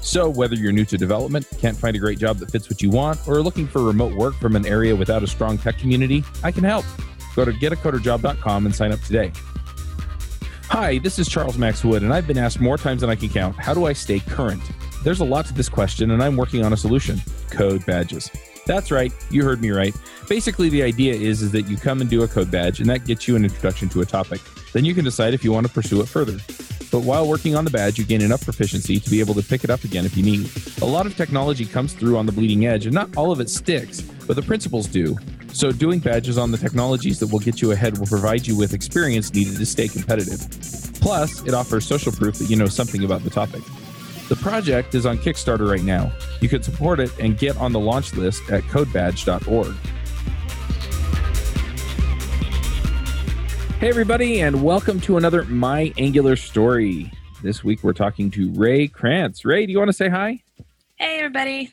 So, whether you're new to development, can't find a great job that fits what you want, or are looking for remote work from an area without a strong tech community, I can help. Go to getacoderjob.com and sign up today. Hi, this is Charles Max Wood, and I've been asked more times than I can count how do I stay current? There's a lot to this question, and I'm working on a solution code badges. That's right, you heard me right. Basically, the idea is, is that you come and do a code badge, and that gets you an introduction to a topic. Then you can decide if you want to pursue it further. But while working on the badge, you gain enough proficiency to be able to pick it up again if you need. A lot of technology comes through on the bleeding edge, and not all of it sticks, but the principles do. So, doing badges on the technologies that will get you ahead will provide you with experience needed to stay competitive. Plus, it offers social proof that you know something about the topic. The project is on Kickstarter right now. You can support it and get on the launch list at codebadge.org. Hey, everybody, and welcome to another My Angular story. This week we're talking to Rae Krantz. Rae, do you want to say hi? Hey, everybody.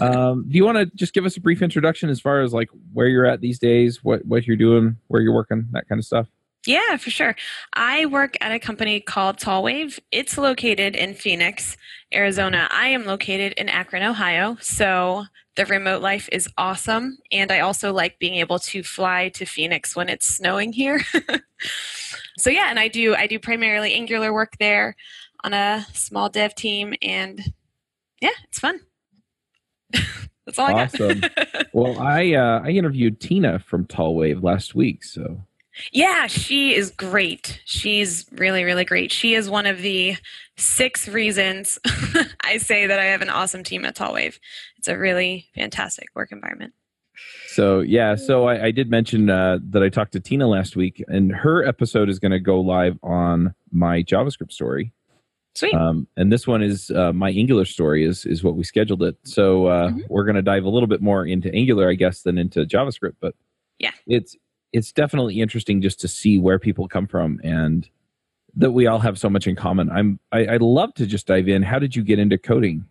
Um, do you want to just give us a brief introduction as far as like where you're at these days, what what you're doing, where you're working, that kind of stuff? Yeah, for sure. I work at a company called Tallwave. It's located in Phoenix, Arizona. I am located in Akron, Ohio. So the remote life is awesome. And I also like being able to fly to Phoenix when it's snowing here. so yeah, and I do I do primarily Angular work there on a small dev team and yeah, it's fun. That's all awesome. I got. well, I uh, I interviewed Tina from Tallwave last week, so yeah, she is great. She's really, really great. She is one of the six reasons I say that I have an awesome team at Tallwave. It's a really fantastic work environment. So yeah, so I, I did mention uh, that I talked to Tina last week, and her episode is going to go live on my JavaScript story. Sweet. Um, and this one is uh, my Angular story is is what we scheduled it. So uh, mm-hmm. we're going to dive a little bit more into Angular, I guess, than into JavaScript. But yeah, it's it's definitely interesting just to see where people come from and that we all have so much in common. I'm I, I'd love to just dive in. How did you get into coding?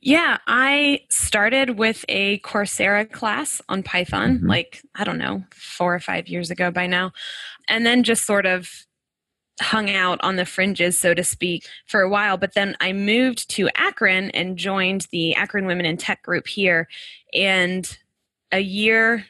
Yeah, I started with a Coursera class on Python, mm-hmm. like, I don't know, four or five years ago by now. And then just sort of hung out on the fringes, so to speak, for a while. But then I moved to Akron and joined the Akron Women in Tech group here. And a year,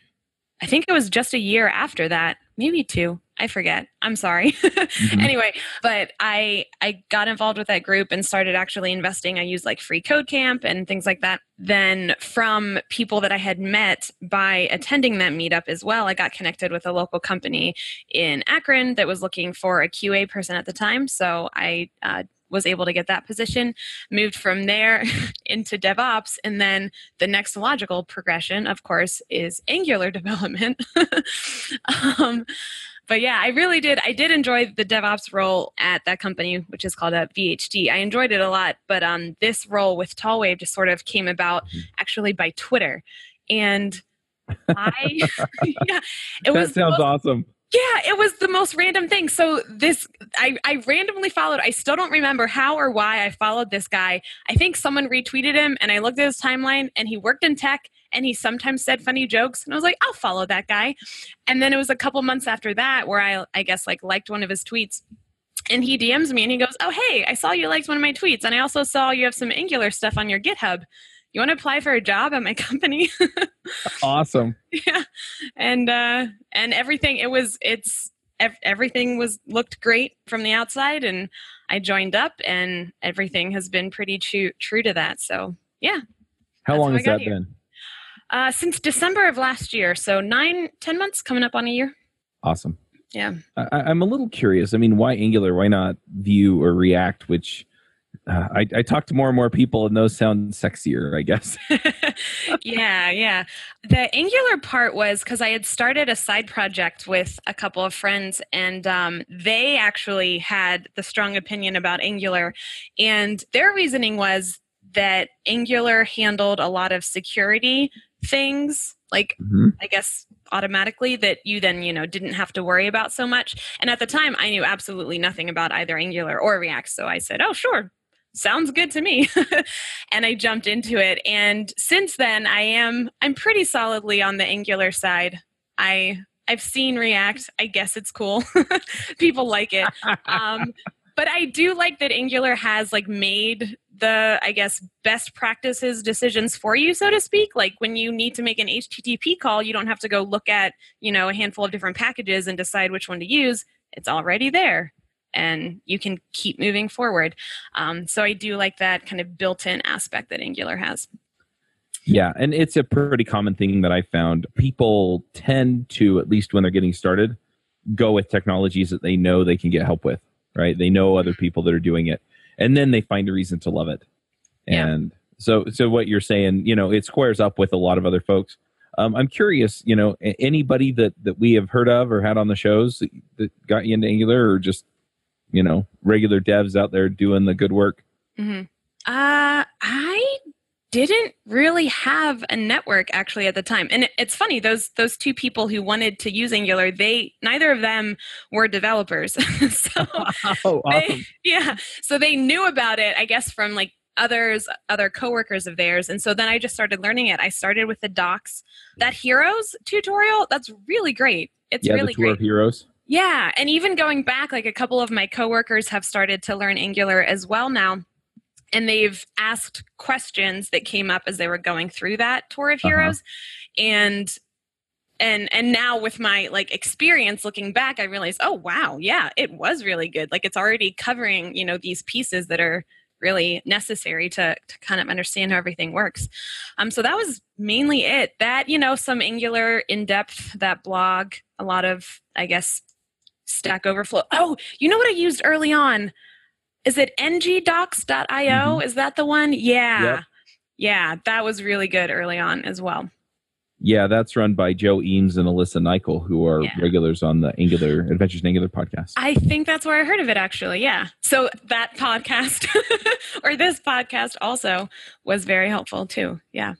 I think it was just a year after that, maybe two. I forget. I'm sorry. mm-hmm. Anyway, but I I got involved with that group and started actually investing. I used like free code camp and things like that. Then from people that I had met by attending that meetup as well, I got connected with a local company in Akron that was looking for a QA person at the time. So I uh, was able to get that position, moved from there into DevOps, and then the next logical progression, of course, is Angular development. um, but yeah, I really did. I did enjoy the DevOps role at that company, which is called a VHD. I enjoyed it a lot, but um, this role with Tallwave just sort of came about mm-hmm. actually by Twitter, and I yeah, it that was sounds most, awesome. Yeah, it was the most random thing. So this I, I randomly followed, I still don't remember how or why I followed this guy. I think someone retweeted him and I looked at his timeline and he worked in tech and he sometimes said funny jokes and I was like, I'll follow that guy. And then it was a couple months after that where I I guess like liked one of his tweets and he DMs me and he goes, "Oh, hey, I saw you liked one of my tweets and I also saw you have some Angular stuff on your GitHub." you want to apply for a job at my company awesome yeah and uh and everything it was it's ev- everything was looked great from the outside and i joined up and everything has been pretty true true to that so yeah how long has that here. been uh since december of last year so nine ten months coming up on a year. Awesome. Yeah. I, i'm a little curious. I mean why angular? Why not vue or react which uh, I, I talk to more and more people and those sound sexier i guess. Yeah yeah. The angular part was because i had started a side project with a couple of friends and um, they actually had the strong opinion about angular. And their reasoning was that Angular handled a lot of security things, like Mhm. I guess automatically that you then you know didn't have to worry about so much. And at the time, I knew absolutely nothing about either Angular or React, so I said, "Oh, sure." Sounds good to me. and I jumped into it and since then I am I'm pretty solidly on the Angular side. I I've seen React. I guess it's cool. People like it. Um, but I do like that Angular has like made the I guess best practices decisions for you, so to speak. Like when you need to make an HTTP call, you don't have to go look at you know a handful of different packages and decide which one to use. It's already there, and you can keep moving forward. Um, so I do like that kind of built-in aspect that Angular has. Yeah, and it's a pretty common thing that I found. People tend to, at least when they're getting started, go with technologies that they know they can get help with, right? They know other people that are doing it, and then they find a reason to love it. Yeah. And so, so what you're saying, you know, it squares up with a lot of other folks. Um, I'm curious, you know, anybody that that we have heard of or had on the shows that, that got you into Angular, or just, you know, regular devs out there doing the good work. hmm Uh, I didn't really have a network actually at the time, and it's funny those those two people who wanted to use Angular, they neither of them were developers, so Oh, they- yeah, so they knew about it, I guess, from like others, other coworkers of theirs, and so then I just started learning it. I started with the docs. That Heroes tutorial, that's really great. It's yeah, really the tour great. of heroes. Yeah, and even going back, like a couple of my coworkers have started to learn Angular as well now. And they've asked questions that came up as they were going through that tour of Uh-huh. heroes. And and and now with my like experience looking back, I realized, oh wow, yeah, it was really good. Like it's already covering, you know, these pieces that are really necessary to, to kind of understand how everything works. Um, so that was mainly it. That, you know, some Angular in depth, that blog, a lot of, I guess, Stack Overflow. Oh, you know what I used early on? Is it ngdocs.io? Is that the one? Yeah. Yep. Yeah, that was really good early on as well. Yeah, that's run by Joe Eames and Alyssa Nicoll, who are Yeah. regulars on the Angular Adventures in Angular podcast. I think that's where I heard of it actually. Yeah. So that podcast or this podcast also was very helpful too. Yeah.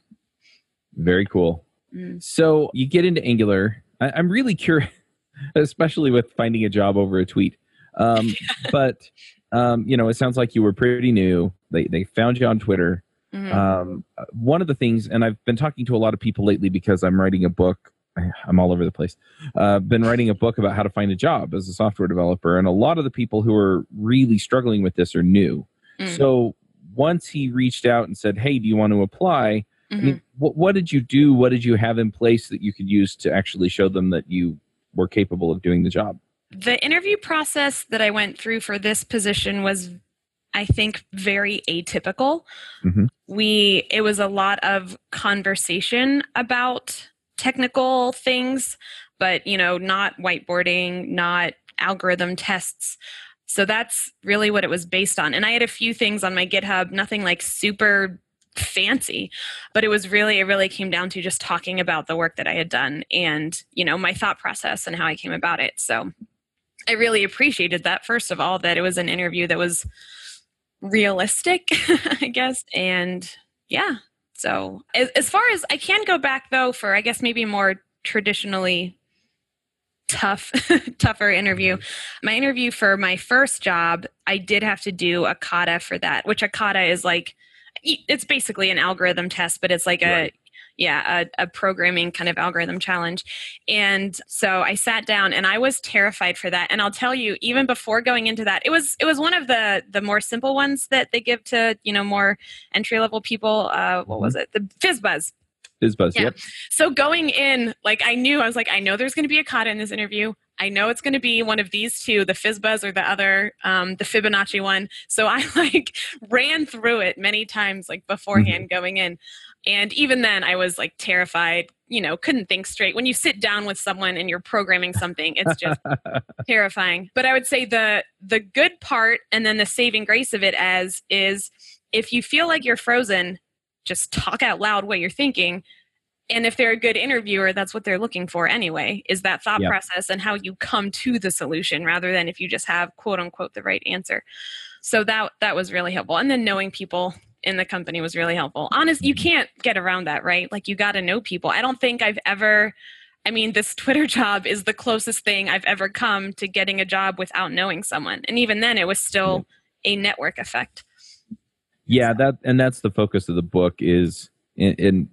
Very cool. Mm. So you get into Angular. I, I'm really curious, especially with finding a job over a tweet. Um, but um, you know, it sounds like you were pretty new. They they found you on Twitter. Mhm. Um, one of the things, and I've been talking to a lot of people lately because I'm writing a book. I- I'm all over the place. Uh, been writing a book about how to find a job as a software developer, and a lot of the people who are really struggling with this are new. Mm. So once he reached out and said, "Hey, do you want to apply?" I Mhm. mean, what, what did you do? What did you have in place that you could use to actually show them that you were capable of doing the job? The interview process that I went through for this position was, I think, very atypical. Mhm. We it was a lot of conversation about technical things, but you know, not whiteboarding, not algorithm tests. So that's really what it was based on. And I had a few things on my GitHub, nothing like super fancy but it was really it really came down to just talking about the work that i had done and you know my thought process and how i came about it so I really appreciated that, first of all, that it was an interview that was realistic, I guess. And yeah, so as, as far as I can go back, though, for I guess maybe more traditionally tough, tougher interview. Mm-hmm. My interview for my first job, I did have to do a kata for that, which a kata is like, it's basically an algorithm test, but it's like Right. Yeah a, a programming kind of algorithm challenge and so i sat down and i was terrified for that and i'll tell you even before going into that it was it was one of the the more simple ones that they give to you know more entry level people uh what was it the fizzbuzz BizBuzz. Yeah. Yep. so going in, like I knew, I was like, I know there's going to be a kata in this interview. I know it's going to be one of these two, the Fizzbuzz or the other, um, the Fibonacci one. So I like ran through it many times, like beforehand going in. And even then, I was like terrified, you know, couldn't think straight. When you sit down with someone and you're programming something, it's just terrifying. But I would say the the good part and then the saving grace of it as is if you feel like you're frozen, just talk out loud what you're thinking. And if they're a good interviewer, that's what they're looking for anyway, is that thought Yeah. process and how you come to the solution rather than if you just have quote unquote the right answer. So that that was really helpful. And then knowing people in the company was really helpful. Honest, you can't get around that, right? Like you got to know people. I don't think I've ever I mean, this Twitter job is the closest thing I've ever come to getting a job without knowing someone. And even then it was still a network effect. Yeah, that and that's the focus of the book is in, in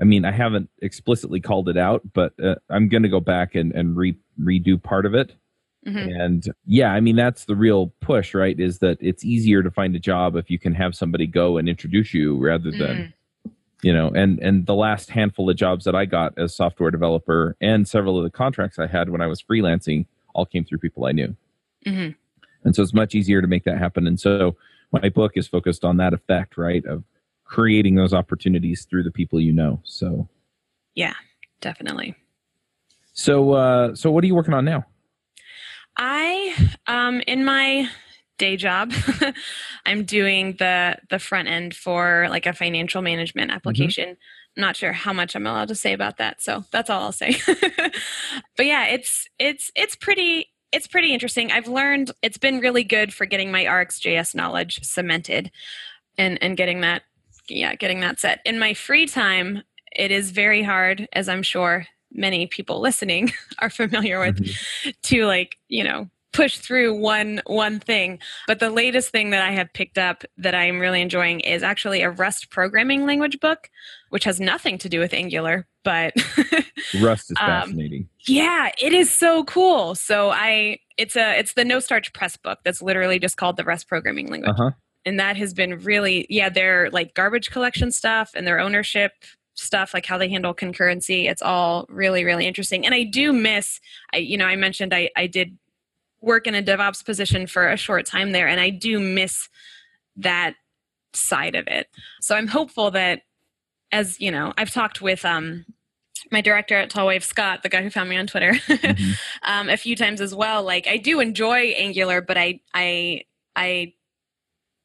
I mean, I haven't explicitly called it out, but uh, I'm going to go back and, and re- redo part of it. Mm-hmm. And yeah, I mean, that's the real push, right? Is that it's easier to find a job if you can have somebody go and introduce you rather than, mm. you know, and, and the last handful of jobs that I got as software developer and several of the contracts I had when I was freelancing all came through people I knew. Mm-hmm. And so it's much easier to make that happen. And so my book is focused on that effect, right? Of creating those opportunities through the people you know. So, yeah, definitely. So, uh, so what are you working on now? I, um, in my day job, I'm doing the the front end for like a financial management mm-hmm. application. Mm-hmm. not sure how much I'm allowed to say about that, so that's all I'll say. but yeah, it's it's it's pretty it's pretty interesting. I've learned it's been really good for getting my RxJS knowledge cemented and and getting that yeah, getting that set. In my free time, it is very hard, as I'm sure many people listening are familiar with, mm-hmm. to like, you know, push through one one thing. But the latest thing that i have picked up that i'm really enjoying is actually a rust programming language book which has nothing to do with angular but rust is um, fascinating. um, yeah it is so cool. So i it's a it's the no starch press book that's literally just called the rust programming language. Uh-huh. And that has been really yeah their like garbage collection stuff and their ownership stuff like how they handle concurrency it's all really really interesting and i do miss i you know i mentioned i i did work in a devops position for a short time there and i do miss that side of it so i'm hopeful that as you know i've talked with um my director at Tallwave, Scott, the guy who found me on Twitter, mm-hmm. um, a few times as well. Like I do enjoy Angular, but I I I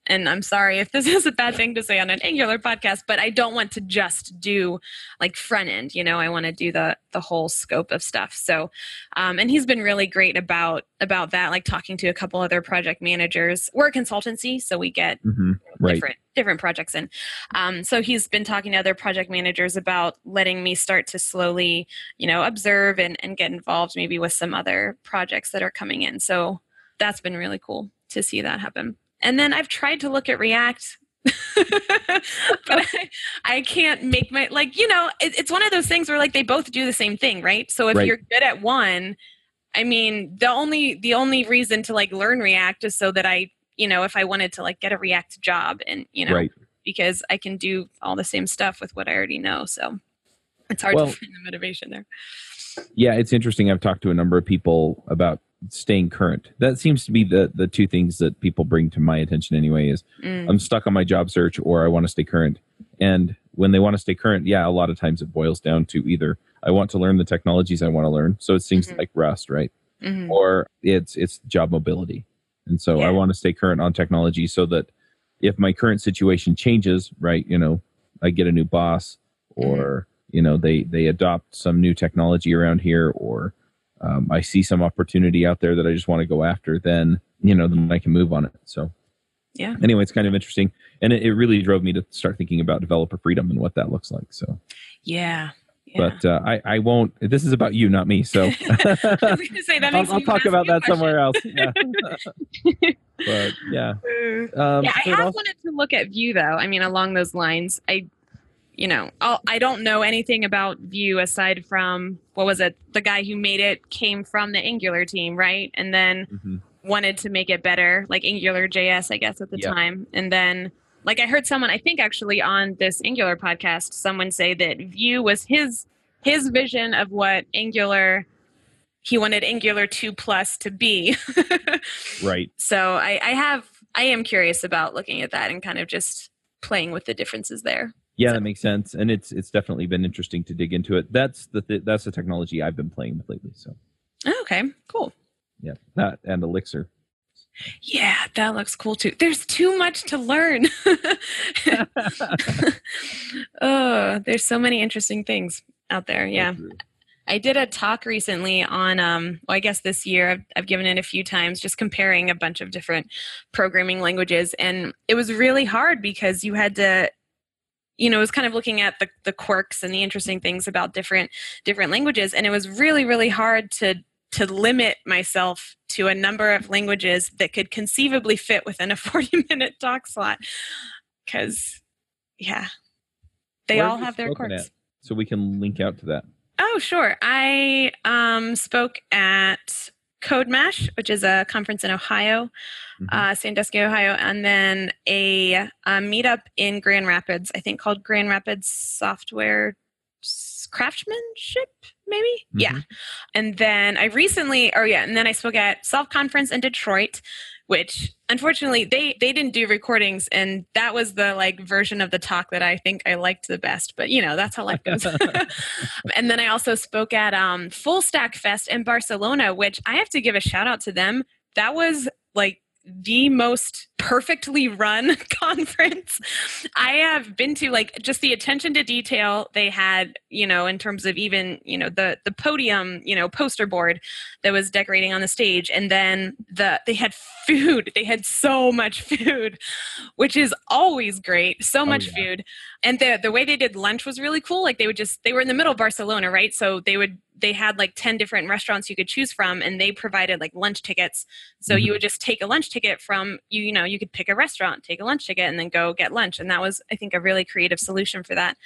and I'm sorry if this is a bad thing to say on an Angular podcast, but I don't want to just do like front end. You know, I want to do the the whole scope of stuff. So, um, and he's been really great about about that. Like talking to a couple other project managers. We're a consultancy, so we get mm-hmm. right. different different projects in. Um, so he's been talking to other project managers about letting me start to slowly, you know, observe and and get involved maybe with some other projects that are coming in. So that's been really cool to see that happen. And then I've tried to look at React but I, I, can't make my like you know it, it's one of those things where like they both do the same thing right so if right. you're good at one i mean the only the only reason to like learn react is so that i you know if i wanted to like get a react job and you know right. because i can do all the same stuff with what i already know so it's hard well, to find the motivation there yeah it's interesting i've talked to a number of people about staying current. That seems to be the the two things that people bring to my attention anyway is mm. I'm stuck on my job search or I want to stay current. And when they want to stay current, yeah, a lot of times it boils down to either I want to learn the technologies I want to learn. So it seems mm-hmm. like Rust, right? Mm-hmm. Or it's it's job mobility. And so yeah. I want to stay current on technology so that if my current situation changes, right, you know, I get a new boss or mm-hmm. you know, they they adopt some new technology around here or um, I see some opportunity out there that I just want to go after, then you know, then I can move on it. So, yeah. Anyway, it's kind of interesting, and it, it really drove me to start thinking about developer freedom and what that looks like. So, yeah. yeah. But uh, I, I won't. This is about you, not me. So say, I'll, I'll talk about that somewhere else. Yeah. but yeah, um, yeah. I have also, wanted to look at Vue though. I mean, along those lines, I you know, I'll, I do not know anything about Vue aside from what was it? The guy who made it came from the Angular team, right? And then mm-hmm. wanted to make it better, like Angular JS, I guess, at the yep. time. And then, like, I heard someone, I think actually on this Angular podcast, someone say that Vue was his his vision of what Angular he wanted Angular 2 plus to be. right. So I, I have I am curious about looking at that and kind of just playing with the differences there. Yeah, so. that makes sense, and it's it's definitely been interesting to dig into it. That's the th- that's the technology I've been playing with lately. So, okay, cool. Yeah, that and Elixir. Yeah, that looks cool too. There's too much to learn. oh, there's so many interesting things out there. Yeah. I did a talk recently on, um, well, I guess this year I've, I've given it a few times, just comparing a bunch of different programming languages. And it was really hard because you had to, you know, it was kind of looking at the, the quirks and the interesting things about different different languages. And it was really, really hard to to limit myself to a number of languages that could conceivably fit within a 40 minute talk slot. Because, yeah, they Where all have their quirks. at? So we can link out to that. Oh, sure. I um, spoke at Code Mash, which is a conference in Ohio, Mhm. uh, Sandusky, Ohio, and then a, a meetup in Grand Rapids, I think called Grand Rapids Software Craftsmanship, maybe? Yeah. Mhm. And then I recently, or yeah, and then I spoke at Self Conference in Detroit, which unfortunately they they didn't do recordings, and that was the like version of the talk that I think I liked the best. But you know, that's how life goes. and then I also spoke at um, Full Stack Fest in Barcelona, which I have to give a shout out to them. That was like the most perfectly run conference I have been to like just the attention to detail they had, you know, in terms of even, you know, the the podium, you know, poster board that was decorating on the stage and then the they had food. They had so much food, which is always great. So much yeah. food. And the the way they did lunch was really cool. Like they would just they were in the middle of Barcelona, right? So they would they had like 10 different restaurants you could choose from and they provided like lunch tickets so Mhm. you would just take a lunch ticket from you you know you could pick a restaurant take a lunch ticket and then go get lunch. And that was i think a really creative solution for that.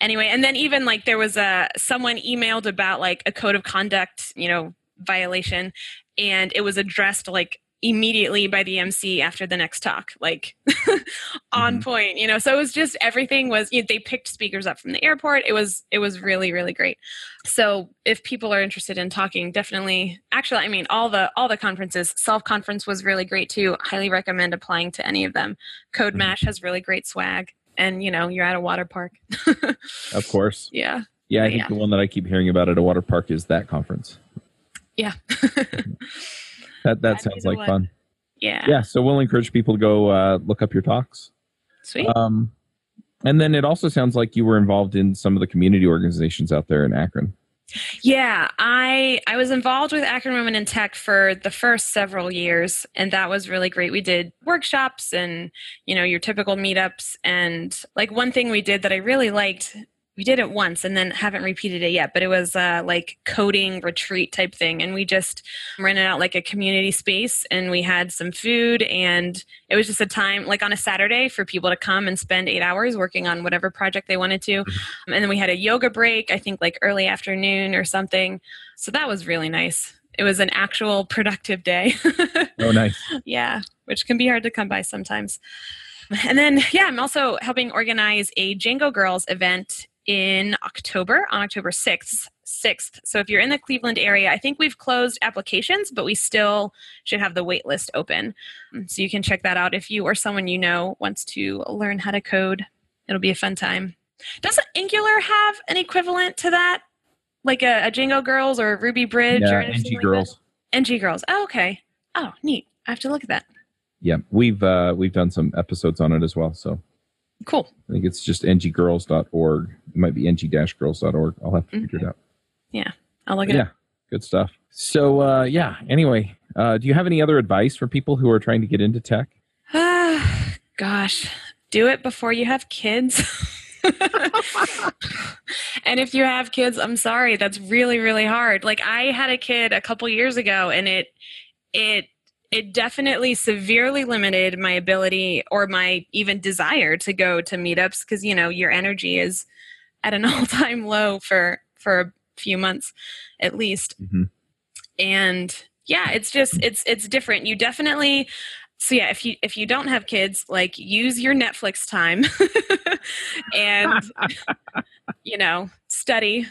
Anyway and then even like there was a someone emailed about like a code of conduct you know violation. And it was addressed like immediately by the MC after the next talk, like on Mhm. point, you know. So it was just everything was you know, they picked speakers up from the airport. It was it was really really great. So if people are interested in talking, definitely. Actually, I mean all the all the conferences. Self conference was really great too. Highly recommend applying to any of them. Code Mhm. Mash has really great swag, and you know you're at a water park. Of course. yeah. Yeah, I think Yeah. the one that I keep hearing about at a water park is that conference. Yeah. That that sounds like one. fun. yeah. Yeah, so we'll encourage people to go uh, look up your talks. Sweet. Um, and then it also sounds like you were involved in some of the community organizations out there in Akron. Yeah, I I was involved with Akron Women in Tech for the first several years, and that was really great. We did workshops and you know your typical meetups, and like one thing we did that I really liked. We did it once and then haven't repeated it yet, but it was uh, like coding retreat type thing, and we just rented out like a community space, and we had some food, and it was just a time like on a Saturday for people to come and spend eight hours working on whatever project they wanted to. Um, and then we had a yoga break, I think like early afternoon or something. So that was really nice. It was an actual productive day. Oh, nice. yeah, which can be hard to come by sometimes. And then, yeah, I'm also helping organize a Django Girls event in October, on October 6th. 6th. So if you're in the Cleveland area, I think we've closed applications, but we still should have the wait list open. So you can check that out if you or someone you know wants to learn how to code. It'll be a fun time. Doesn't Angular have an equivalent to that? Like a, a Django Girls or Ruby Bridge or Yeah, anything NG like girls. that? NG Girls. Oh, okay. Oh, neat. I have to look at that. Yeah, we've uh, we've done some episodes on it as well. So Cool. I think it's just nggirls.org. It might be ng-girls.org. I'll have to figure it out. Yeah, I'll look at yeah, it. good stuff. So uh, yeah. Anyway, uh, do you have any other advice for people who are trying to get into tech? Ah, gosh, do it before you have kids. and if you have kids, I'm sorry, that's really really hard. Like I had a kid a couple years ago and it it it definitely severely limited my ability or my even desire to go to meetups because you know your energy is at an all-time low for for a few months at least. Mhm. and yeah it's just it's it's different. You definitely so yeah if you if you don't have kids like use your netflix time and you know study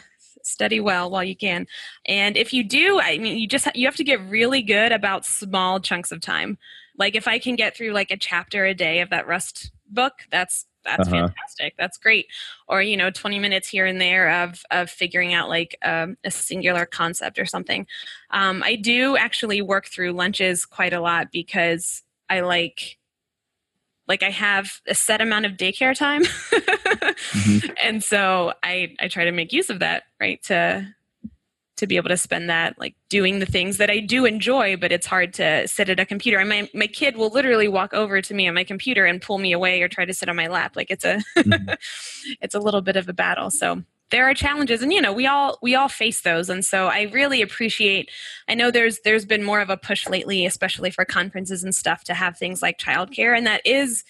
study well while you can. And if you do i mean you just you have to get really good about small chunks of time. Like if i can get through like a chapter a day of that rust book that's that's Uh-huh. fantastic. That's great. Or you know 20 minutes here and there of of figuring out like um, a singular concept or something. Um, i do actually work through lunches quite a lot because i like like i have a set amount of daycare time Mhm. and so i i try to make use of that right to to be able to spend that like doing the things that I do enjoy, but it's hard to sit at a computer. And my, my kid will literally walk over to me on my computer and pull me away or try to sit on my lap. Like it's a mm-hmm. it's a little bit of a battle. So there are challenges and you know we all we all face those and so i really appreciate i know there's there's been more of a push lately especially for conferences and stuff to have things like childcare and that is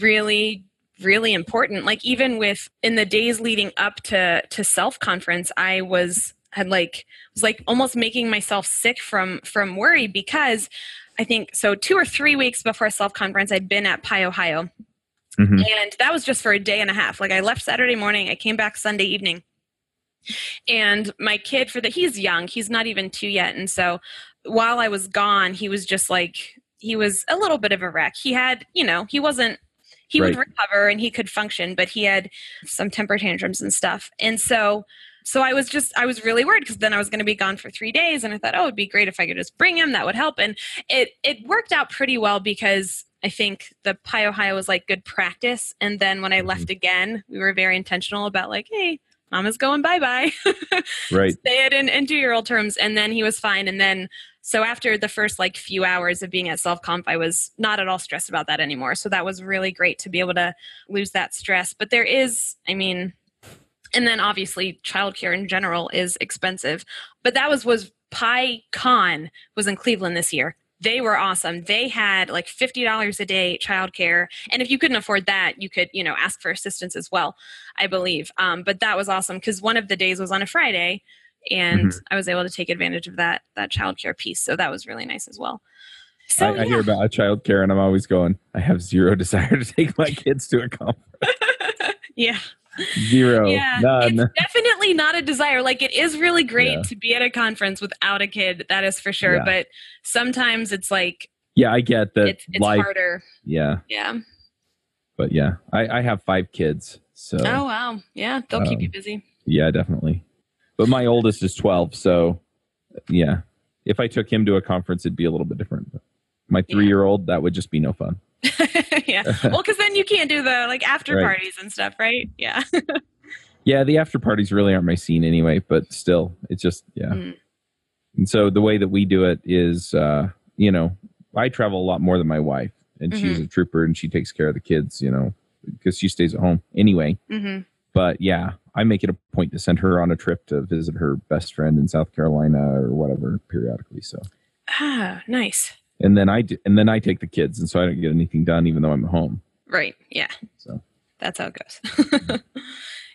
really really important like even with in the days leading up to to self conference i was had like was like almost making myself sick from from worry because I think so two or three weeks before self conference I'd been at PyOhio. Mm-hmm. And that was just for a day and a half. Like I left Saturday morning, I came back Sunday evening. And my kid for the he's young, he's not even 2 yet. And so while I was gone, he was just like he was a little bit of a wreck. He had, you know, he wasn't he right. would recover and he could function, but he had some temper tantrums and stuff. And so so I was just I was really worried because then I was going to be gone for three days, and I thought, oh, it'd be great if I could just bring him. That would help, and it it worked out pretty well because I think the PyOhio was like good practice, and then when I mm-hmm. left again, we were very intentional about like, hey, Mama's going bye bye, right? Say it in, in two year old terms, and then he was fine, and then so after the first like few hours of being at self conf i was not at all stressed about that anymore so that was really great to be able to lose that stress but there is i mean and then obviously childcare in general is expensive but that was was pi con was in cleveland this year they were awesome they had like $50 a day childcare and if you couldn't afford that you could you know ask for assistance as well i believe um, but that was awesome because one of the days was on a friday and mm-hmm. i was able to take advantage of that that childcare piece so that was really nice as well so, I, yeah. I hear about childcare and i'm always going i have zero desire to take my kids to a conference yeah Zero. Yeah, None. It's definitely not a desire. Like it is really great yeah. to be at a conference without a kid. That is for sure. Yeah. But sometimes it's like. Yeah, I get that. It's, it's life, harder. Yeah. Yeah. But yeah, I, I have five kids. So. Oh wow! Yeah, they'll um, keep you um, busy. Yeah, definitely. But my oldest is twelve, so yeah. If I took him to a conference, it'd be a little bit different. But my three-year-old, that would just be no fun. yeah. Well, because then you can't do the like after right. parties and stuff, right? Yeah. yeah, the after parties really aren't my scene anyway, but still, it's just yeah. Mm. And so the way that we do it is, uh, you know, I travel a lot more than my wife, and mm-hmm. she's a trooper and she takes care of the kids, you know, because she stays at home anyway. Mm-hmm. But yeah, I make it a point to send her on a trip to visit her best friend in South Carolina or whatever periodically. So ah, nice and then I do, and then I take the kids, and so I don't get anything done, even though I'm at home. Right. Yeah. So that's how it goes.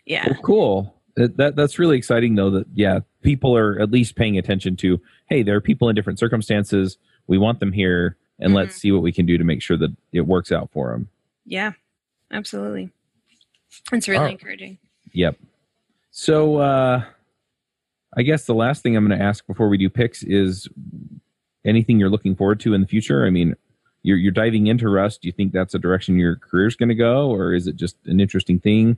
yeah. Well, cool. That, that that's really exciting, though. That yeah, people are at least paying attention to. Hey, there are people in different circumstances. We want them here, and mm-hmm. let's see what we can do to make sure that it works out for them. Yeah, absolutely. It's really oh. encouraging. Yep. So, uh, I guess the last thing I'm going to ask before we do picks is anything you're looking forward to in the future? I mean, you're you're diving into Rust. Do you think that's a direction your career's going to go, or is it just an interesting thing?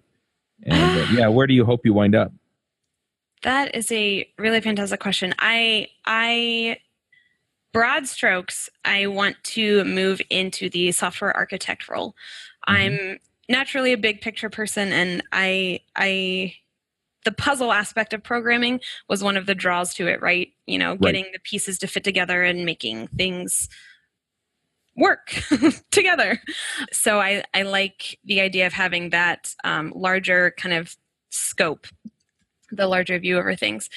And uh, yeah, where do you hope you wind up? That is a really fantastic question. I I broad strokes, I want to move into the software architect role. Mm-hmm. I'm naturally a big picture person and I I the puzzle aspect of programming was one of the draws to it, right? You know, getting the pieces to fit together and making things work together. So I, I like the idea of having that um, larger kind of scope, the larger view over things.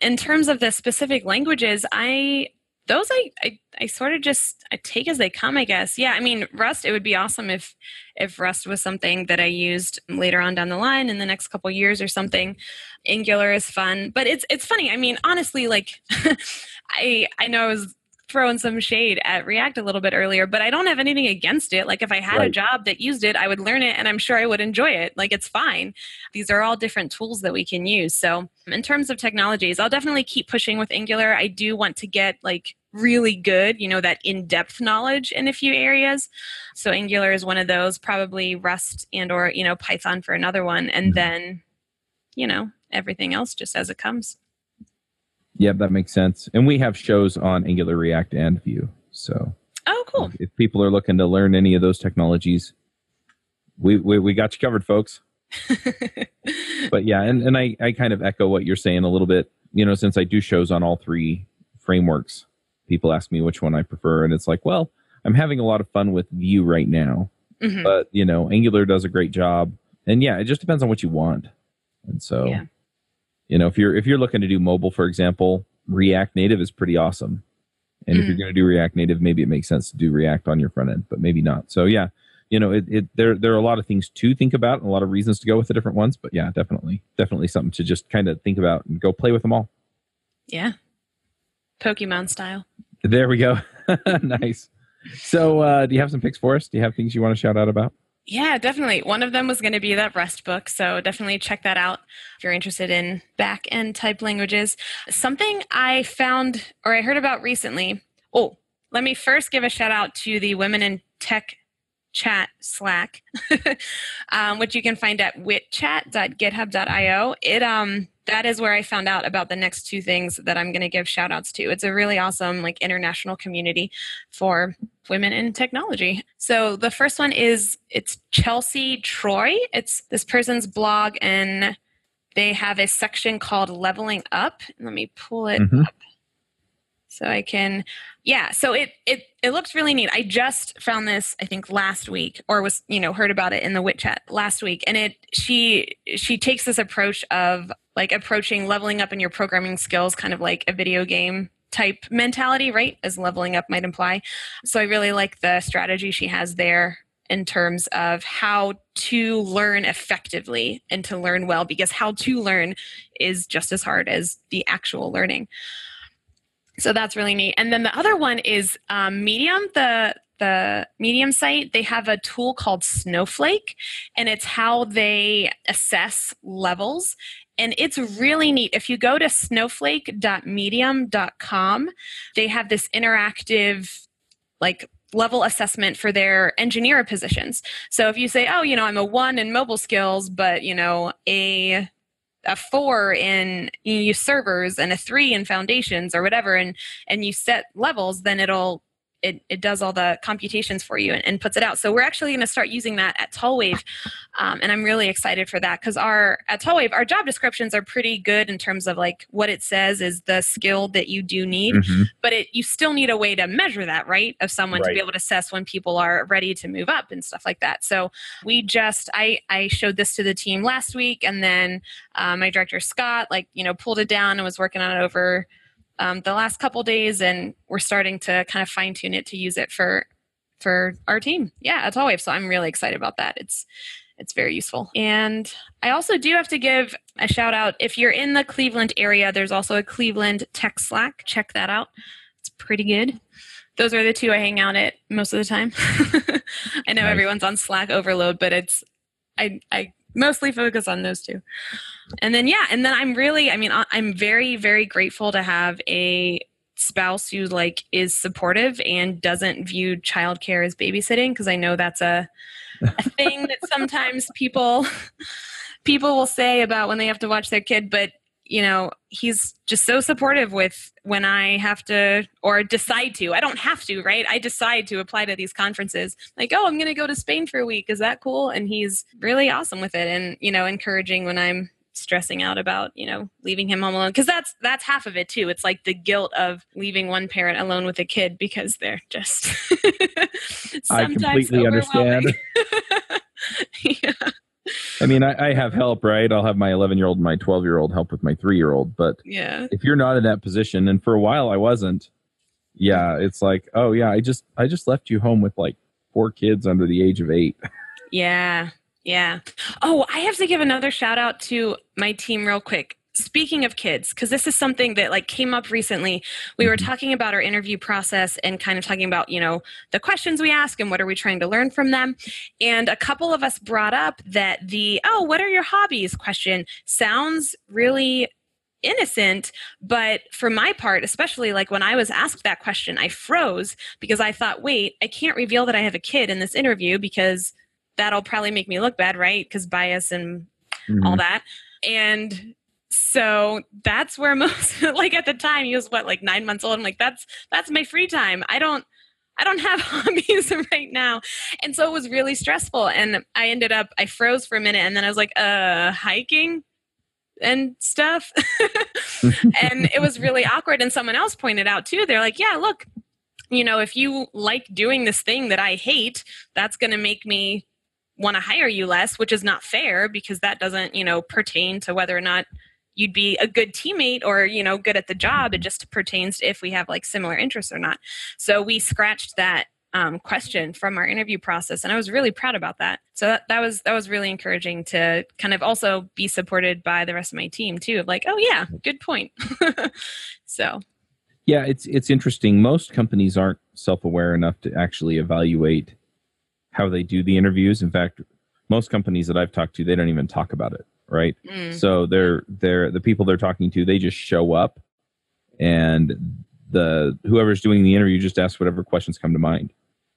In terms of the specific languages, I those I, I, I sort of just I take as they come, I guess. Yeah, I mean Rust. It would be awesome if if Rust was something that I used later on down the line in the next couple years or something. Angular is fun, but it's it's funny. I mean, honestly, like I I know I was throwing some shade at React a little bit earlier, but I don't have anything against it. Like if I had right. a job that used it, I would learn it and I'm sure I would enjoy it. Like it's fine. These are all different tools that we can use. So, in terms of technologies, I'll definitely keep pushing with Angular. I do want to get like really good, you know, that in-depth knowledge in a few areas. So Angular is one of those, probably Rust and or, you know, Python for another one and mm-hmm. then, you know, everything else just as it comes. Yeah, that makes sense. And we have shows on Angular, React, and Vue. So, oh, cool. If people are looking to learn any of those technologies, we we, we got you covered, folks. but yeah, and, and I, I kind of echo what you're saying a little bit. you know, since I do shows on all three frameworks, people ask me which one I prefer, and it's like, well, I'm having a lot of fun with Vue right now, mm-hmm. but you know, Angular does a great job, and yeah, it just depends on what you want. And so, yeah. You know, if you're if you're looking to do mobile, for example, React Native is pretty awesome. And mm. if you're mm. going to do React Native, maybe it makes sense to do React on your front end, but maybe not. So yeah, you know, it, it there there are a lot of things to think about and a lot of reasons to go with the different ones. But yeah, definitely, definitely something to just kind of think about and go play with them all. Yeah, Pokemon style. There we go. nice. So, uh, do you have some picks for us? Do you have things you want to shout out about? Yeah, definitely. One of them was going to be that Rust book. So definitely check that out if you're interested in back end type languages. Something I found or I heard about recently. Oh, let me first give a shout out to the Women in Tech chat Slack, um, which you can find at witchat.github.io. It um that is where I found out about the next two things that I'm going to give shout outs to. It's a really awesome like international community for women in technology. So the first one is it's Chelsea Troy. It's this person's blog and they have a section called leveling up. Let me pull it mm-hmm. up so I can yeah, so it it it looks really neat. I just found this I think last week or was, you know, heard about it in the wit chat last week and it she she takes this approach of like approaching leveling up in your programming skills kind of like a video game type mentality, right? As leveling up might imply. So I really like the strategy she has there in terms of how to learn effectively and to learn well because how to learn is just as hard as the actual learning. So that's really neat. And then the other one is um, Medium, the the Medium site. They have a tool called Snowflake, and it's how they assess levels. And it's really neat. If you go to snowflake.medium.com, they have this interactive, like level assessment for their engineer positions. So if you say, oh, you know, I'm a one in mobile skills, but, you know, a a four in you servers and a three in foundations or whatever and and you set levels then it'll it, it does all the computations for you and, and puts it out. So we're actually going to start using that at Tallwave, um, and I'm really excited for that because our at Tallwave our job descriptions are pretty good in terms of like what it says is the skill that you do need, mm-hmm. but it you still need a way to measure that right of someone right. to be able to assess when people are ready to move up and stuff like that. So we just I I showed this to the team last week, and then uh, my director Scott like you know pulled it down and was working on it over um, the last couple days, and we're starting to kind of fine tune it to use it for for our team. Yeah, at Tallwave. So I'm really excited about that. It's it's very useful. And I also do have to give a shout out if you're in the Cleveland area. There's also a Cleveland Tech Slack. Check that out. It's pretty good. Those are the two I hang out at most of the time. I know nice. everyone's on Slack overload, but it's I I mostly focus on those two. And then yeah and then i'm really i mean i'm very very grateful to have a spouse who like is supportive and doesn't view childcare as babysitting because i know that's a, a thing that sometimes people people will say about when they have to watch their kid but you know he's just so supportive with when i have to or decide to. I don't have to right? I decide to apply to these conferences. Like oh i'm going to go to spain for a week. Is that cool? And he's really awesome with it and you know encouraging when i'm stressing out about you know leaving him home alone. Because that's that's half of it too. It's like the guilt of leaving one parent alone with a kid because they're just i completely understand I mean, I, I, have help, right? I'll have my 11 year old and my 12 year old help with my three year old. But yeah, if you're not in that position, and for a while I wasn't, yeah, it's like, oh yeah, I just I just left you home with like four kids under the age of eight. Yeah, yeah. Oh, I have to give another shout out to my team real quick speaking of kids because this is something that like came up recently we were mm-hmm. talking about our interview process and kind of talking about you know the questions we ask and what are we trying to learn from them and a couple of us brought up that the oh what are your hobbies question sounds really innocent but for my part especially like when i was asked that question i froze because i thought wait i can't reveal that i have a kid in this interview because that'll probably make me look bad right because bias and mm-hmm. all that and so that's where most like at the time he was what like nine months old i'm like that's that's my free time i don't i don't have hobbies right now and so it was really stressful and i ended up i froze for a minute and then i was like uh hiking and stuff. and it was really awkward. And someone else pointed out too, they're like, yeah, look, you know, if you like doing this thing that I hate, that's going to make me want to hire you less, which is not fair because that doesn't, you know, pertain to whether or not you'd be a good teammate or, you know, good at the job. It just pertains to if we have like similar interests or not. So we scratched that um, question from our interview process and i was really proud about that. So that, that was that was really encouraging to kind of also be supported by the rest of my team too of like oh yeah good point. So. Yeah it's it's interesting. Most companies aren't self-aware enough to actually evaluate how they do the interviews. In fact most companies that i've talked to they don't even talk about it right mm. so they're they're the people they're talking to they just show up and the whoever's doing the interview just asks whatever questions come to mind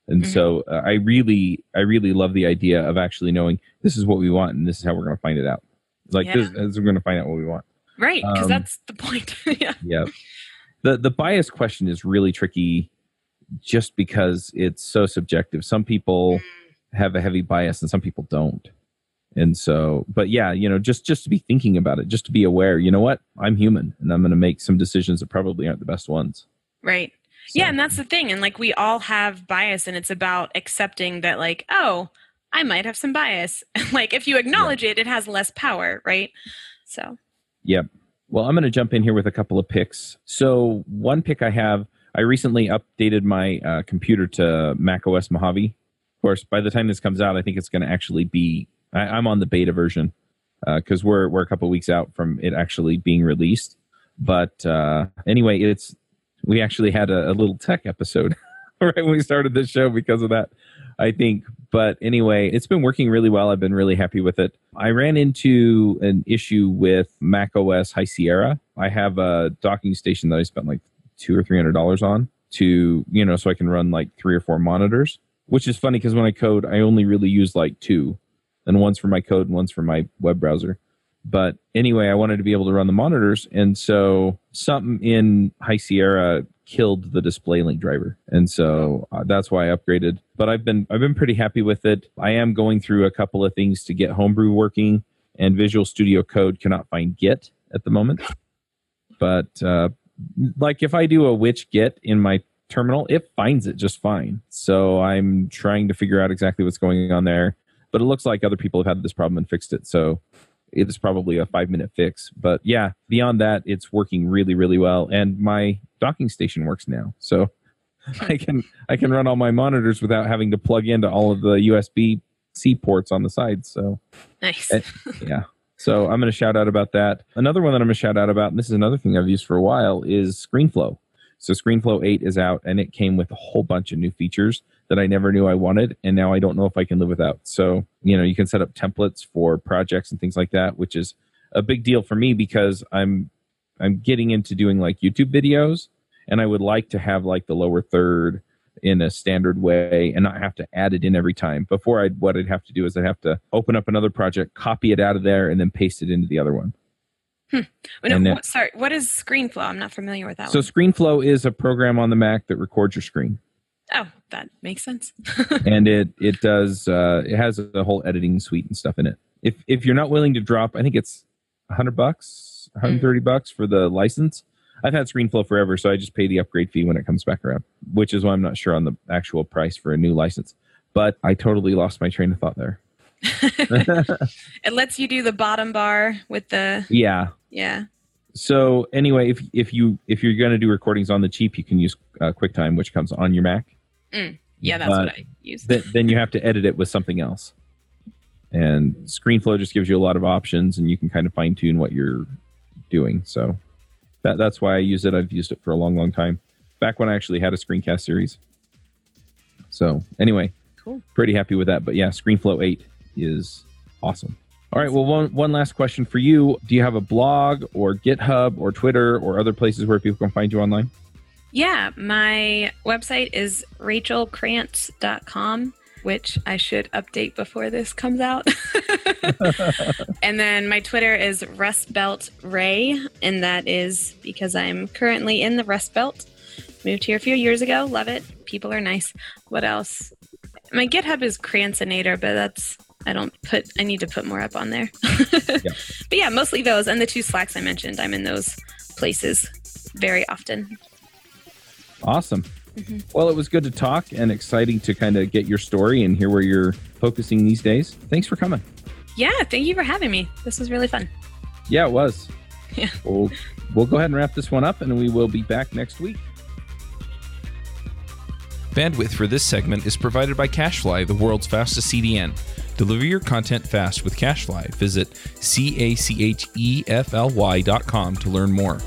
and mm-hmm. so uh, I really, I really love the idea of actually knowing this is what we want and this is how we're going to find it out. Like yeah. this, this we're going to find out what we want. Right, because um, that's the point. yeah. Yeah. The the bias question is really tricky, just because it's so subjective. Some people mm. have a heavy bias and some people don't. And so, but yeah, you know, just just to be thinking about it, just to be aware. You know what? I'm human, and I'm going to make some decisions that probably aren't the best ones. Right. So. Yeah, and that's the thing. And like we all have bias, and it's about accepting that, like, oh, I might have some bias. like if you acknowledge yeah. it, it has less power, right? So. Yep. Well, I'm going to jump in here with a couple of picks. So one pick I have, I recently updated my uh, computer to Mac OS Mojave. Of course, by the time this comes out, I think it's going to actually be. I, am on the beta version because uh, we're we're a couple weeks out from it actually being released. But uh, anyway, it's we actually had a, a little tech episode right when we started this show because of that, I think. But anyway, it's been working really well. I've been really happy with it. I ran into an issue with Mac OS High Sierra. I have a docking station that I spent like two or three hundred dollars on to, you know, so I can run like three or four monitors. Which is funny because when I code, I only really use like two, and one's for my code and one's for my web browser. But anyway, I wanted to be able to run the monitors, and so something in High Sierra killed the DisplayLink driver, and so uh, that's why I upgraded. But I've been I've been pretty happy with it. I am going through a couple of things to get Homebrew working, and Visual Studio Code cannot find Git at the moment. But uh, like if I do a which Git in my terminal, it finds it just fine. So I'm trying to figure out exactly what's going on there. But it looks like other people have had this problem and fixed it. So it is probably a five minute fix. But yeah, beyond that, it's working really, really well. And my docking station works now. So I can I can run all my monitors without having to plug into all of the USB C ports on the side. So nice. Eh, yeah. So I'm going to shout out about that. Another one that I'm going to shout out about, and this is another thing I've used for a while, is ScreenFlow. So ScreenFlow 8 is out, and it came with a whole bunch of new features that I never knew I wanted, and now I don't know if I can live without. So, you know, you can set up templates for projects and things like that, which is a big deal for me because I'm I'm getting into doing like YouTube videos, and I would like to have like the lower third in a standard way and not have to add it in every time. Before I what I'd have to do is I'd have to open up another project, copy it out of there, and then paste it into the other one. Hmm. No, then, what, sorry, what is ScreenFlow? I'm not familiar with that. So one. ScreenFlow is a program on the Mac that records your screen. Oh, that makes sense. and it it does uh, it has a whole editing suite and stuff in it. If if you're not willing to drop, I think it's 100 bucks, 130 mm. bucks for the license. I've had ScreenFlow forever, so I just pay the upgrade fee when it comes back around, which is why I'm not sure on the actual price for a new license. But I totally lost my train of thought there. it lets you do the bottom bar with the yeah yeah so anyway if if you if you're going to do recordings on the cheap you can use uh, quicktime which comes on your mac Mm. Yeah, that's what I use. Then, then you have to edit it with something else. And ScreenFlow just gives you a lot of options, and you can kind of fine tune what you're doing. So that, that's why I use it. I've used it for a long, long time. Back when I actually had a screencast series. So anyway, cool. Pretty happy with that. But yeah, ScreenFlow 8 is awesome. All right. Well, one, one last question for you. Do you have a blog or GitHub or Twitter or other places where people can find you online? Yeah, my website is rachelkrantz.com, which I should update before this comes out. and then my Twitter is Rust Belt Rae, and that is because I'm currently in the Rust Belt. Moved here a few years ago. Love it. People are nice. What else? My GitHub is Krantzinator, but that's I don't put. I need to put more up on there. yeah. But yeah, mostly those and the two slacks I mentioned. I'm in those places very often. Awesome. Mm-hmm. Well, it was good to talk and exciting to kind of get your story and hear where you're focusing these days. Thanks for coming. Yeah, thank you for having me. This was really fun. Yeah, it was. Yeah. We'll, we'll go ahead and wrap this one up and we will be back next week. Bandwidth for this segment is provided by CacheFly, the world's fastest CDN. Deliver your content fast with CacheFly. Visit C A C H E F L Y dot com to learn more.